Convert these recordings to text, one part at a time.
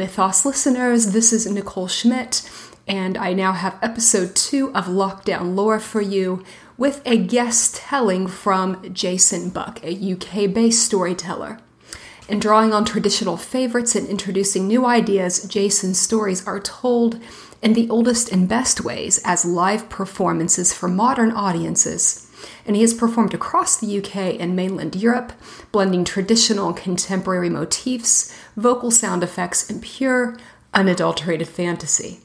Mythos listeners. This is Nicole Schmidt, and I now have episode two of Lockdown Lore for you with a guest telling from Jason Buck, a UK based storyteller. In drawing on traditional favorites and introducing new ideas, Jason's stories are told in the oldest and best ways as live performances for modern audiences and he has performed across the UK and mainland Europe, blending traditional and contemporary motifs, vocal sound effects, and pure, unadulterated fantasy.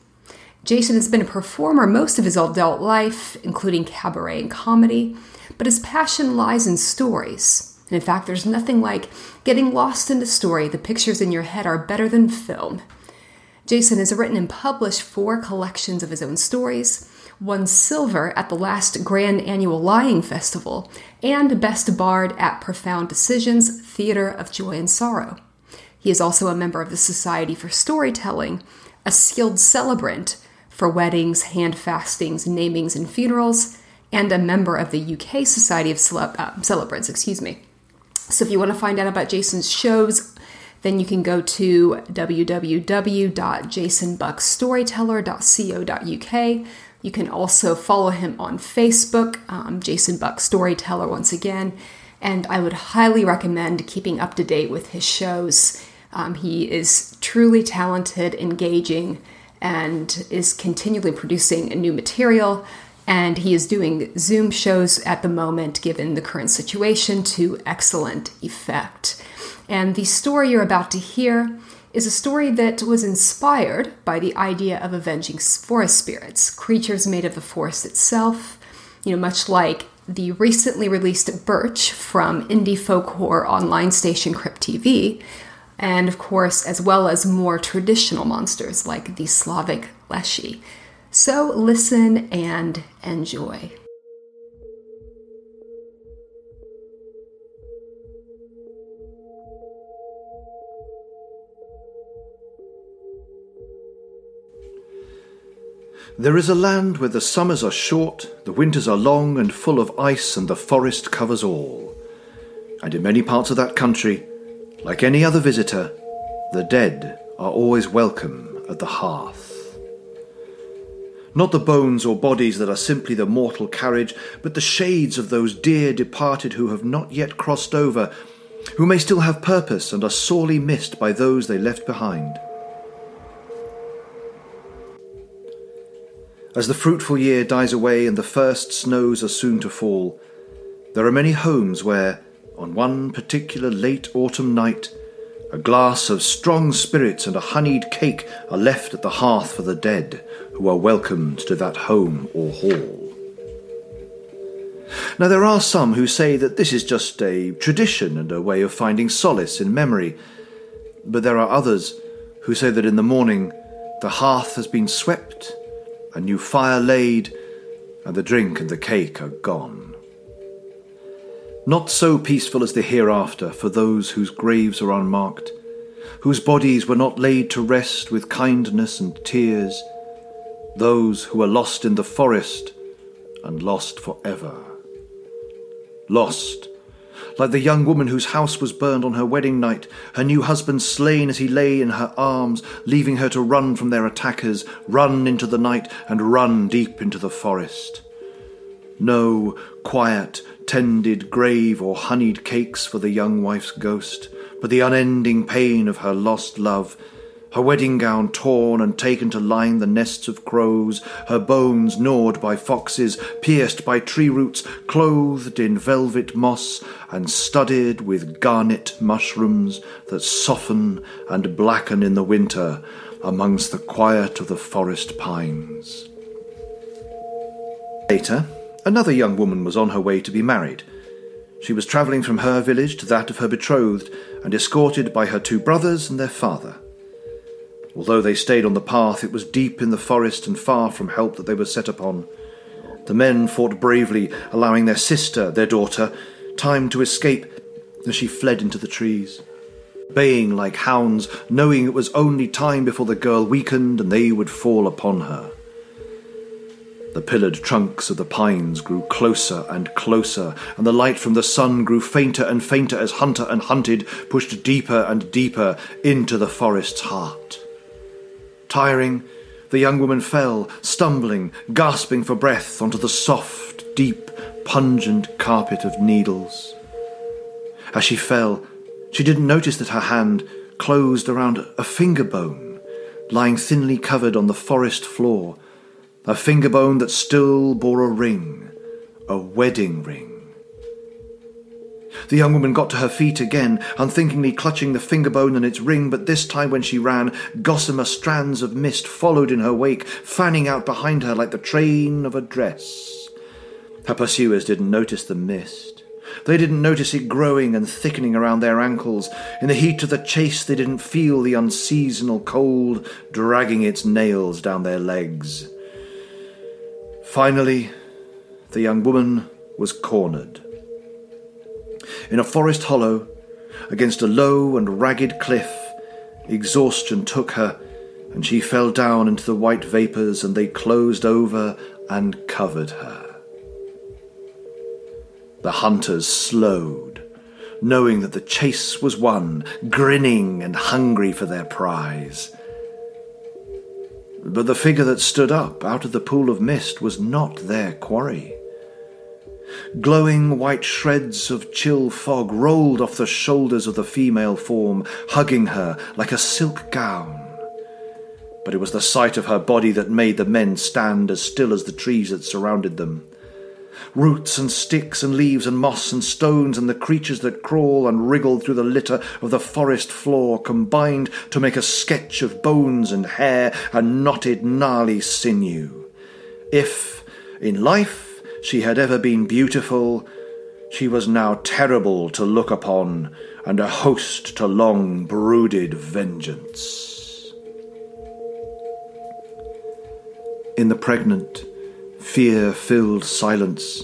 Jason has been a performer most of his adult life, including cabaret and comedy, but his passion lies in stories. And in fact, there's nothing like getting lost in a story. The pictures in your head are better than film. Jason has written and published four collections of his own stories, won silver at the last Grand Annual Lying Festival, and Best Bard at Profound Decisions Theater of Joy and Sorrow. He is also a member of the Society for Storytelling, a skilled celebrant for weddings, hand fastings, namings, and funerals, and a member of the UK Society of uh, Celebrants. Excuse me. So, if you want to find out about Jason's shows, then you can go to www.jasonbuckstoryteller.co.uk you can also follow him on Facebook, um, Jason Buck Storyteller, once again. And I would highly recommend keeping up to date with his shows. Um, he is truly talented, engaging, and is continually producing new material. And he is doing Zoom shows at the moment, given the current situation, to excellent effect. And the story you're about to hear is a story that was inspired by the idea of avenging forest spirits, creatures made of the forest itself, you know, much like the recently released Birch from indie folk horror online station Crypt TV, and of course, as well as more traditional monsters like the Slavic Leshy. So listen and enjoy. There is a land where the summers are short, the winters are long and full of ice, and the forest covers all. And in many parts of that country, like any other visitor, the dead are always welcome at the hearth. Not the bones or bodies that are simply the mortal carriage, but the shades of those dear departed who have not yet crossed over, who may still have purpose and are sorely missed by those they left behind. As the fruitful year dies away and the first snows are soon to fall, there are many homes where, on one particular late autumn night, a glass of strong spirits and a honeyed cake are left at the hearth for the dead who are welcomed to that home or hall. Now, there are some who say that this is just a tradition and a way of finding solace in memory, but there are others who say that in the morning the hearth has been swept a new fire laid, and the drink and the cake are gone. Not so peaceful as the hereafter for those whose graves are unmarked, whose bodies were not laid to rest with kindness and tears, those who are lost in the forest and lost for ever. Lost like the young woman whose house was burned on her wedding night, her new husband slain as he lay in her arms, leaving her to run from their attackers, run into the night, and run deep into the forest. No quiet, tended grave or honeyed cakes for the young wife's ghost, but the unending pain of her lost love her wedding gown torn and taken to line the nests of crows, her bones gnawed by foxes, pierced by tree roots, clothed in velvet moss, and studded with garnet mushrooms that soften and blacken in the winter amongst the quiet of the forest pines. Later, another young woman was on her way to be married. She was travelling from her village to that of her betrothed, and escorted by her two brothers and their father. Although they stayed on the path, it was deep in the forest and far from help that they were set upon. The men fought bravely, allowing their sister, their daughter, time to escape as she fled into the trees. Baying like hounds, knowing it was only time before the girl weakened and they would fall upon her. The pillared trunks of the pines grew closer and closer, and the light from the sun grew fainter and fainter as hunter and hunted pushed deeper and deeper into the forest's heart. Tiring, the young woman fell, stumbling, gasping for breath, onto the soft, deep, pungent carpet of needles. As she fell, she didn't notice that her hand closed around a finger bone lying thinly covered on the forest floor a finger bone that still bore a ring, a wedding ring. The young woman got to her feet again, unthinkingly clutching the finger bone and its ring, but this time when she ran, gossamer strands of mist followed in her wake, fanning out behind her like the train of a dress. Her pursuers didn't notice the mist. They didn't notice it growing and thickening around their ankles. In the heat of the chase, they didn't feel the unseasonal cold dragging its nails down their legs. Finally, the young woman was cornered. In a forest hollow, against a low and ragged cliff, exhaustion took her, and she fell down into the white vapours, and they closed over and covered her. The hunters slowed, knowing that the chase was won, grinning and hungry for their prize. But the figure that stood up out of the pool of mist was not their quarry. Glowing white shreds of chill fog rolled off the shoulders of the female form, hugging her like a silk gown. But it was the sight of her body that made the men stand as still as the trees that surrounded them. Roots and sticks and leaves and moss and stones and the creatures that crawl and wriggle through the litter of the forest floor combined to make a sketch of bones and hair and knotted, gnarly sinew. If, in life, she had ever been beautiful, she was now terrible to look upon and a host to long brooded vengeance. In the pregnant, fear filled silence.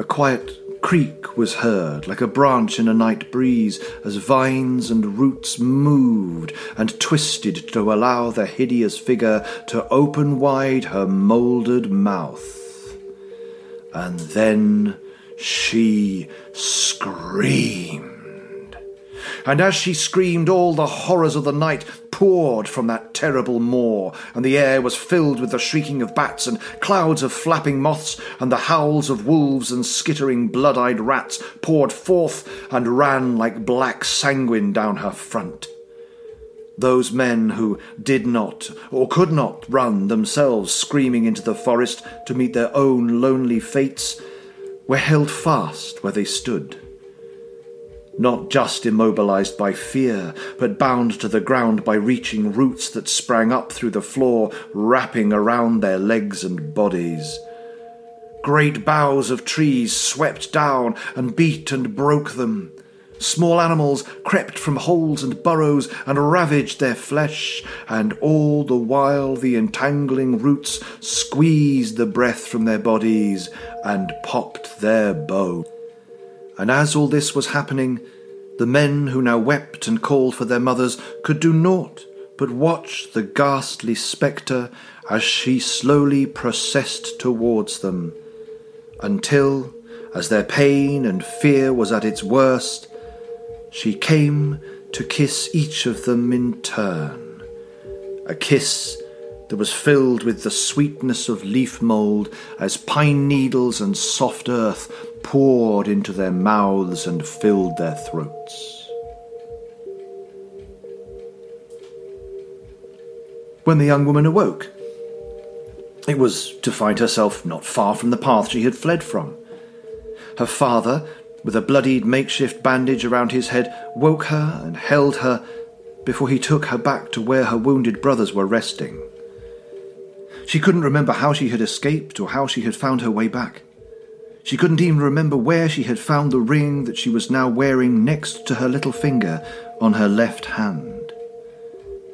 A quiet creak was heard, like a branch in a night breeze, as vines and roots moved and twisted to allow the hideous figure to open wide her mouldered mouth. And then she screamed and as she screamed, all the horrors of the night poured from that terrible maw, and the air was filled with the shrieking of bats and clouds of flapping moths, and the howls of wolves and skittering blood eyed rats poured forth and ran like black sanguine down her front. Those men who did not or could not run themselves screaming into the forest to meet their own lonely fates were held fast where they stood not just immobilized by fear, but bound to the ground by reaching roots that sprang up through the floor, wrapping around their legs and bodies. Great boughs of trees swept down and beat and broke them. Small animals crept from holes and burrows and ravaged their flesh, and all the while the entangling roots squeezed the breath from their bodies and popped their bones. And as all this was happening, the men who now wept and called for their mothers could do naught but watch the ghastly spectre as she slowly processed towards them, until, as their pain and fear was at its worst, she came to kiss each of them in turn. A kiss that was filled with the sweetness of leaf mould as pine needles and soft earth poured into their mouths and filled their throats. When the young woman awoke, it was to find herself not far from the path she had fled from. Her father, with a bloodied makeshift bandage around his head, woke her and held her before he took her back to where her wounded brothers were resting. She couldn't remember how she had escaped or how she had found her way back. She couldn't even remember where she had found the ring that she was now wearing next to her little finger on her left hand.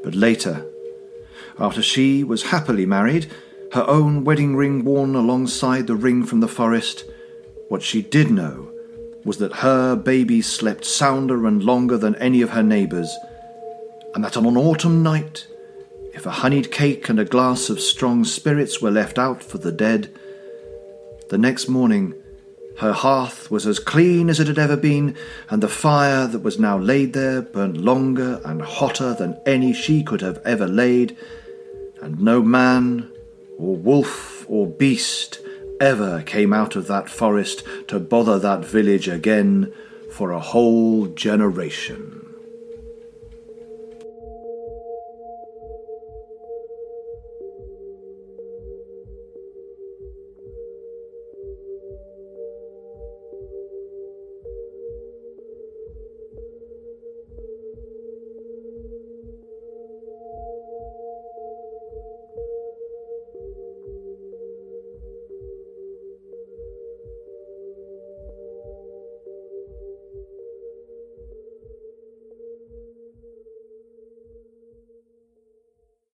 But later, after she was happily married, her own wedding ring worn alongside the ring from the forest, what she did know was that her baby slept sounder and longer than any of her neighbours, and that on an autumn night, if a honeyed cake and a glass of strong spirits were left out for the dead, the next morning her hearth was as clean as it had ever been, and the fire that was now laid there burnt longer and hotter than any she could have ever laid, and no man, or wolf, or beast ever came out of that forest to bother that village again for a whole generation.